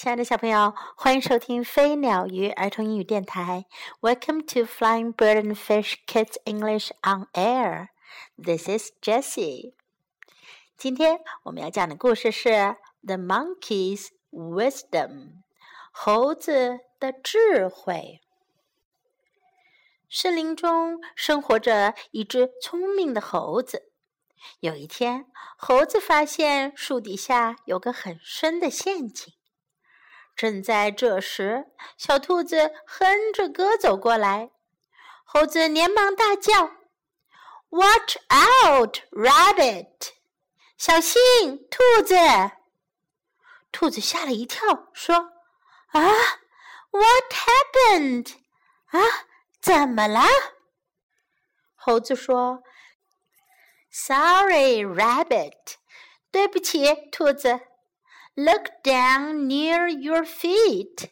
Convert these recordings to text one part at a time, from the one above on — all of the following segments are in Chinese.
亲爱的小朋友，欢迎收听飞鸟鱼儿童英语电台。Welcome to Flying Bird and Fish Kids English on Air. This is Jessie. 今天我们要讲的故事是《The Monkey's Wisdom》猴子的智慧。森林中生活着一只聪明的猴子。有一天，猴子发现树底下有个很深的陷阱。正在这时，小兔子哼着歌走过来，猴子连忙大叫：“Watch out, rabbit！小心，兔子！”兔子吓了一跳，说：“啊，What happened？啊，怎么了？”猴子说：“Sorry, rabbit，对不起，兔子。” Look down near your feet，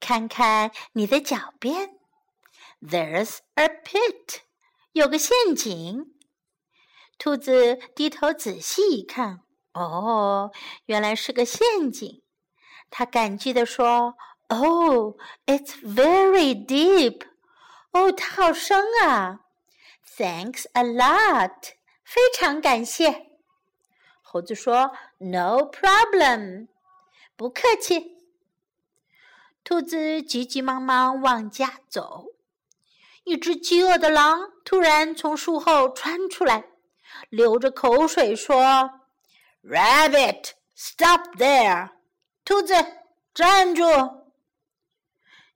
看看你的脚边。There's a pit，有个陷阱。兔子低头仔细一看，哦，原来是个陷阱。他感激地说：“Oh, it's very deep。哦，它好深啊。Thanks a lot，非常感谢。”猴子说：“No problem，不客气。”兔子急急忙忙往家走。一只饥饿的狼突然从树后窜出来，流着口水说：“Rabbit, stop there！兔子，站住！”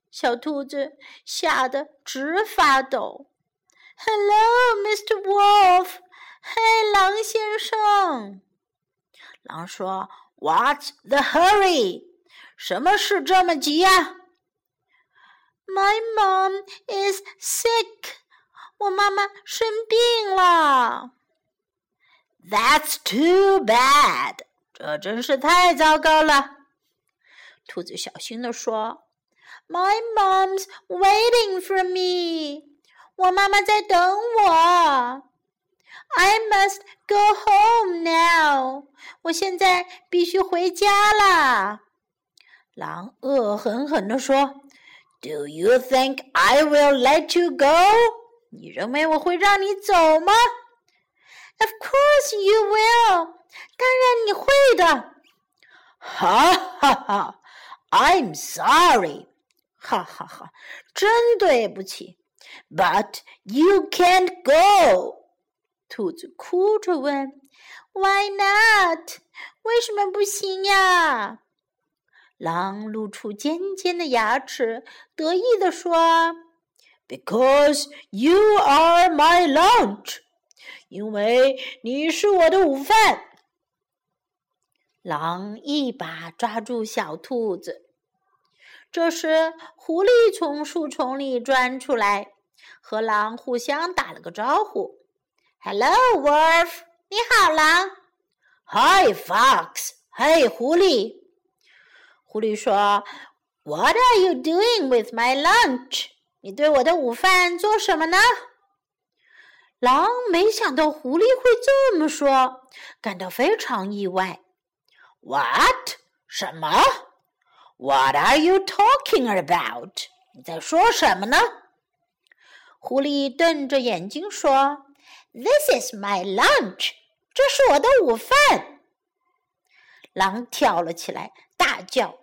小兔子吓得直发抖。“Hello, Mr. Wolf！” 嘿，狼先生。狼说：“What's the hurry？什么事这么急呀？”My mom is sick。我妈妈生病了。That's too bad。这真是太糟糕了。兔子小心地说：“My mom's waiting for me。我妈妈在等我。” I must go home now。我现在必须回家啦。狼恶狠狠地说：“Do you think I will let you go？你认为我会让你走吗？”Of course you will。当然你会的。哈哈哈！I'm sorry。哈哈哈！真对不起。But you can't go。兔子哭着问：“Why not？为什么不行呀？”狼露出尖尖的牙齿，得意地说：“Because you are my lunch，因为你是我的午饭。”狼一把抓住小兔子。这时，狐狸从树丛里钻出来，和狼互相打了个招呼。Hello, Wolf！你好，狼。Hi, Fox！嘿，狐狸。狐狸说：“What are you doing with my lunch？你对我的午饭做什么呢？”狼没想到狐狸会这么说，感到非常意外。What？什么？What are you talking about？你在说什么呢？狐狸瞪着眼睛说。This is my lunch，这是我的午饭。狼跳了起来，大叫：“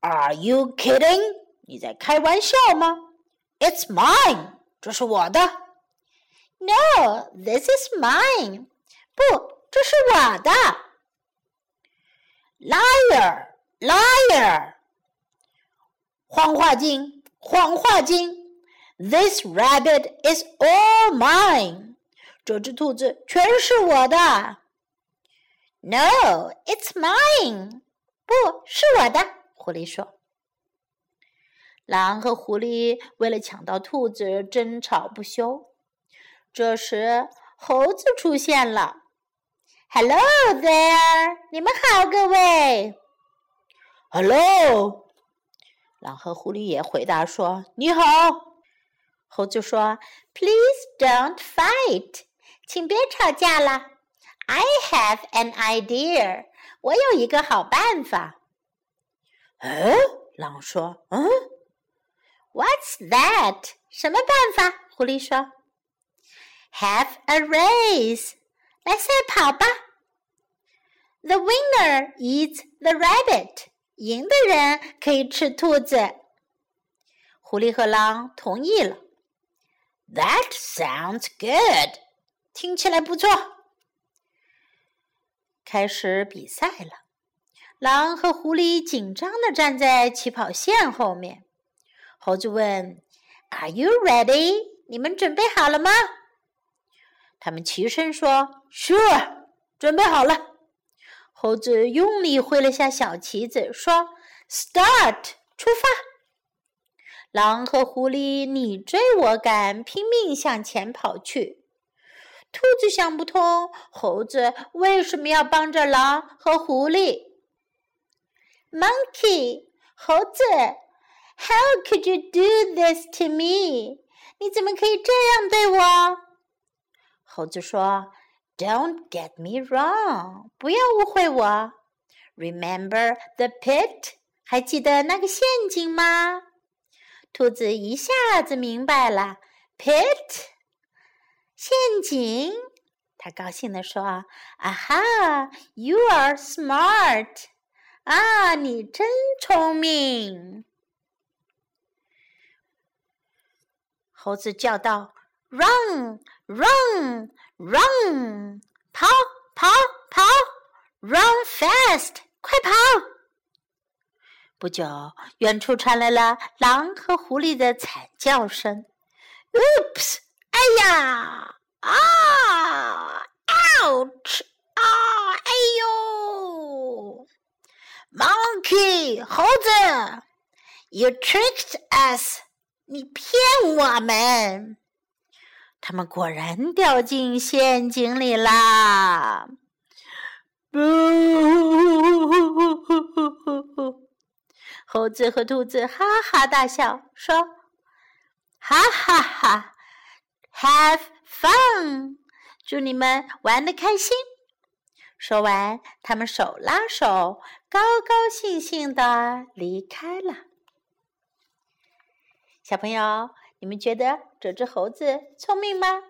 Are you kidding？你在开玩笑吗？It's mine，这是我的。No，this is mine，不，这是我的。Liar，liar，谎话精，谎话精。This rabbit is all mine。 ”这只兔子全是我的。No, it's mine。不是我的。狐狸说。狼和狐狸为了抢到兔子争吵不休。这时，猴子出现了。Hello there，你们好，各位。Hello。狼和狐狸也回答说：“你好。”猴子说：“Please don't fight。”请别吵架了。I have an idea。我有一个好办法。哦，狼说：“嗯，What's that？什么办法？”狐狸说：“Have a race，来赛跑吧。The winner eats the rabbit，赢的人可以吃兔子。”狐狸和狼同意了。That sounds good，听起来不错。开始比赛了。狼和狐狸紧张地站在起跑线后面。猴子问：“Are you ready？你们准备好了吗？”他们齐声说：“Sure，准备好了。”猴子用力挥了下小旗子，说：“Start，出发！”狼和狐狸你追我赶，拼命向前跑去。兔子想不通，猴子为什么要帮着狼和狐狸？Monkey，猴子，How could you do this to me？你怎么可以这样对我？猴子说：“Don't get me wrong，不要误会我。Remember the pit？还记得那个陷阱吗？”兔子一下子明白了，pit，陷阱。他高兴地说：“啊哈，You are smart。”啊，你真聪明！猴子叫道：“Run, run, run！跑，跑，跑！Run fast！快跑！”不久，远处传来了狼和狐狸的惨叫声。“Oops！哎呀！啊！Ouch！啊！哎呦！” Monkey，猴子，You tricked us，你骗我们。他们果然掉进陷阱里啦！不，猴子和兔子哈哈大笑，说：“哈哈哈，Have fun，祝你们玩的开心。”说完，他们手拉手，高高兴兴的离开了。小朋友，你们觉得这只猴子聪明吗？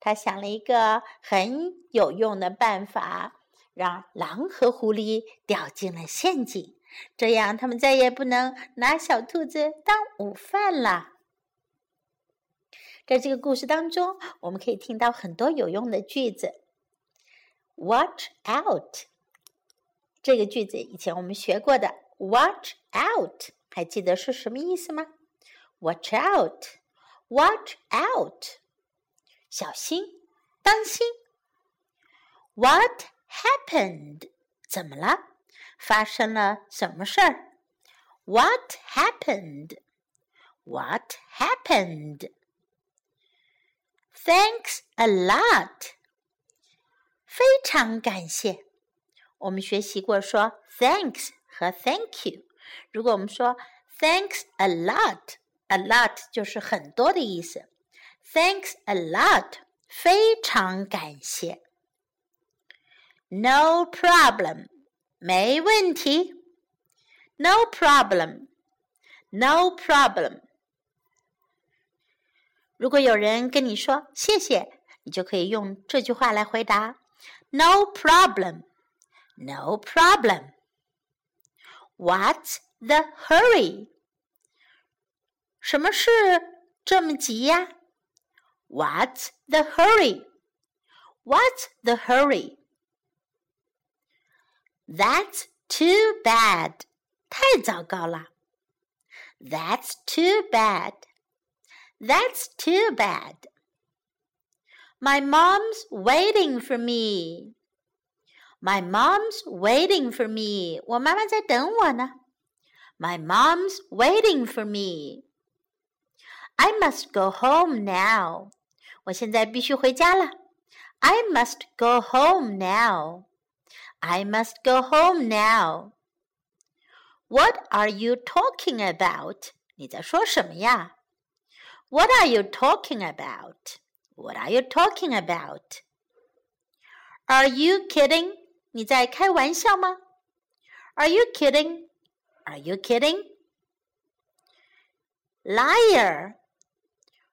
他想了一个很有用的办法，让狼和狐狸掉进了陷阱，这样他们再也不能拿小兔子当午饭了。在这个故事当中，我们可以听到很多有用的句子。Watch out！这个句子以前我们学过的。Watch out！还记得是什么意思吗？Watch out！Watch out！小心，当心。What happened？怎么了？发生了什么事儿？What happened？What Thanks a lot！非常感谢。我们学习过说 thanks 和 thank you。如果我们说 thanks a lot，a lot 就是很多的意思。Thanks a lot，非常感谢。No problem，没问题。No problem，no problem。如果有人跟你说谢谢，你就可以用这句话来回答。No problem. No problem. What's the hurry? 什么事这么急呀？What's the hurry? What's the hurry? That's too bad. 太糟糕了。That's too bad. That's too bad. My mom's waiting for me. My mom's waiting for me. 我妈妈在等我呢。My mom's waiting for me. I must go home now. 我现在必须回家了。I must go home now. I must go home now. What are you talking about? 你在说什么呀 ？What are you talking about? What are you talking about? Are you kidding? 你在开玩笑吗？Are you kidding? Are you kidding? Liar，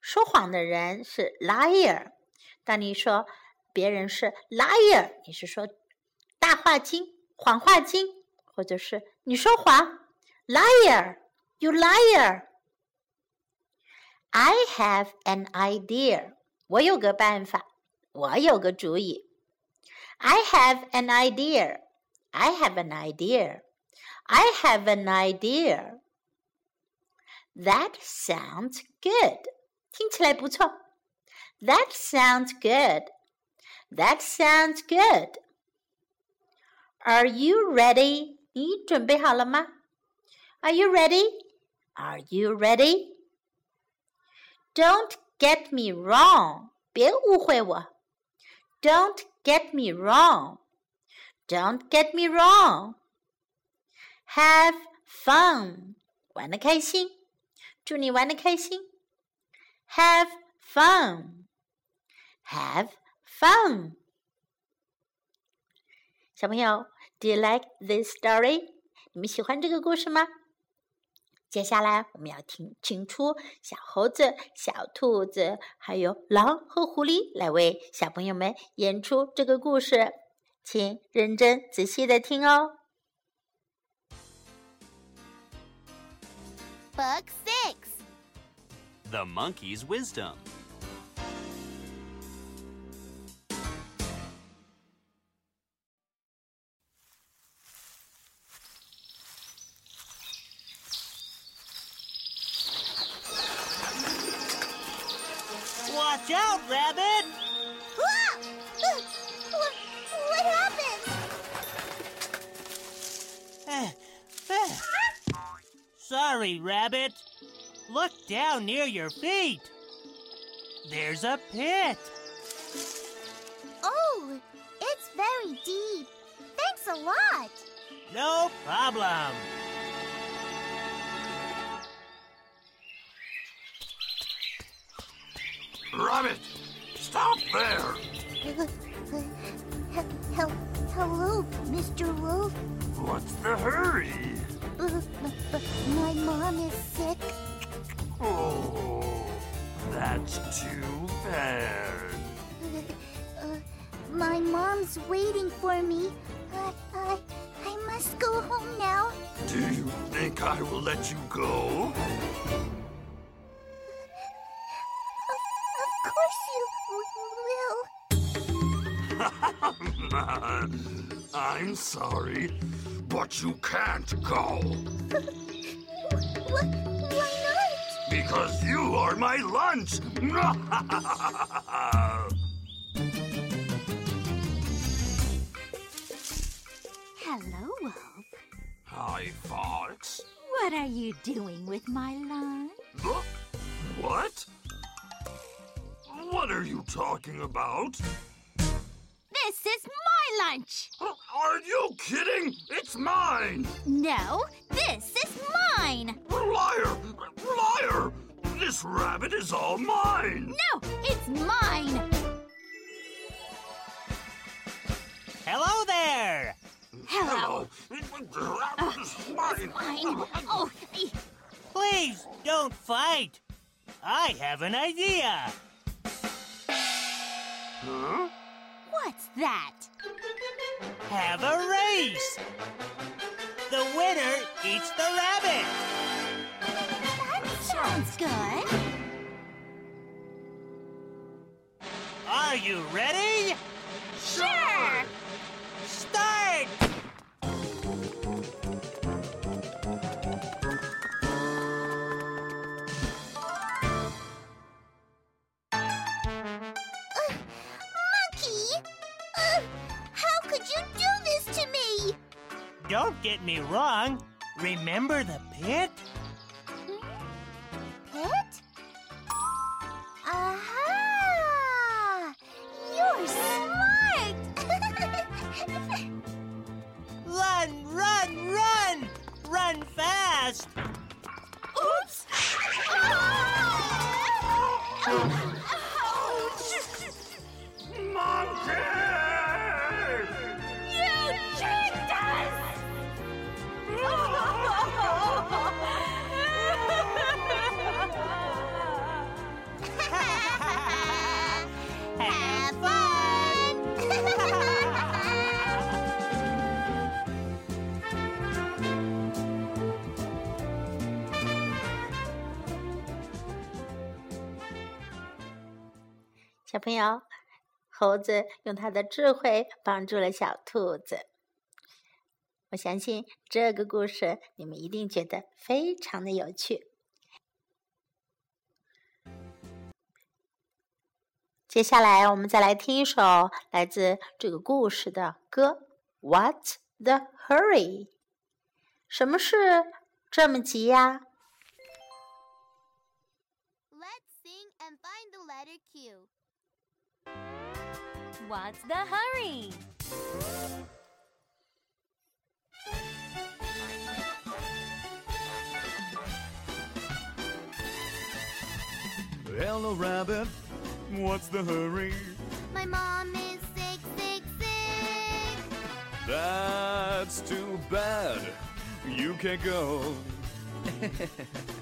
说谎的人是 liar。当你说别人是 liar，你是说大话精、谎话精，或者是你说谎，liar，you liar。 I have an idea，我有个办法，我有个主意。I have an idea. I have an idea. I have an idea. That sounds good. 听起来不错。That sounds good. That sounds good. Are you ready? 你准备好了吗？Are you ready? Are you ready? Don't get me wrong. 别误会我。Don't get me wrong. Don't get me wrong. Have fun. 玩的开心。祝你玩的开心。Have fun. Have fun. 小朋友，Do you like this story？你们喜欢这个故事吗？ 接下来我们要听，请出小猴子、小兔子，还有狼和狐狸来为小朋友们演出这个故事，请认真仔细的听哦。Book Six: The Monkey's Wisdom. Look down near your feet. There's a pit. Oh, it's very deep. Thanks a lot. No problem. Rabbit! Stop there! Hel- hello, Mr. Wolf. What's the hurry? Uh, m- m- my mom is sick. Oh, that's too bad. Uh, my mom's waiting for me. I, I, I must go home now. Do you think I will let you go? Of, course you will. I'm sorry, but you can't go. Wh- why not? Because you are my lunch! Hello, Wolf. Hi, Fox. What are you doing with my lunch? What? What are you talking about? This is my lunch. Oh, are you kidding? It's mine! No, this is mine. Liar! This rabbit is all mine! No, it's mine. Hello there! Hello. The rabbit uh, is mine! Mine. Oh, Please don't fight. I have an idea. Huh? what's that? Have a race. The winner eats the rabbit. Sounds good. Are you ready? Sure! Start! Don't get me wrong. Remember the pit? 哈哈！小朋友。猴子用他的智慧帮助了小兔子。我相信这个故事你们一定觉得非常的有趣。接下来，我们再来听一首来自这个故事的歌。What's the hurry？什么事这么急呀？Let's sing and find the letter Q. What's the hurry? Hello, Rabbit. What's the hurry? My mom is sick, sick, sick. That's too bad. You can't go.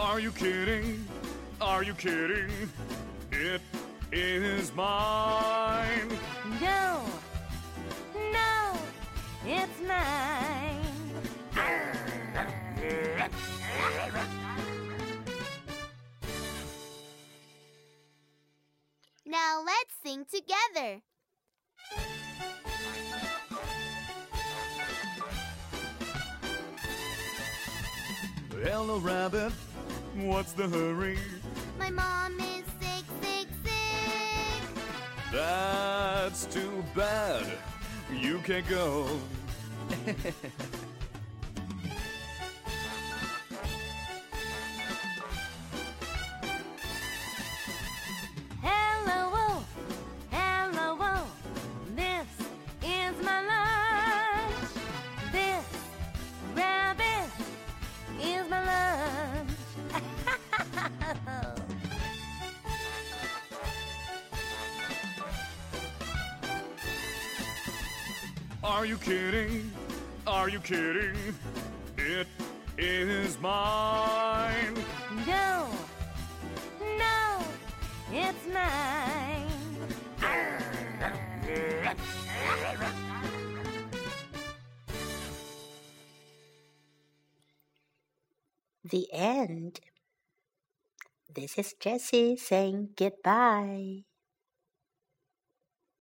Are you kidding? Are you kidding? It is mine. No, no, it's mine. Now let's sing together. Hello, Rabbit. What's the hurry? My mom is sick, sick, sick. That's too bad. You can't go. Are you kidding? Are you kidding? It is mine. no, no, it's mine. The end. This is Jessie saying goodbye.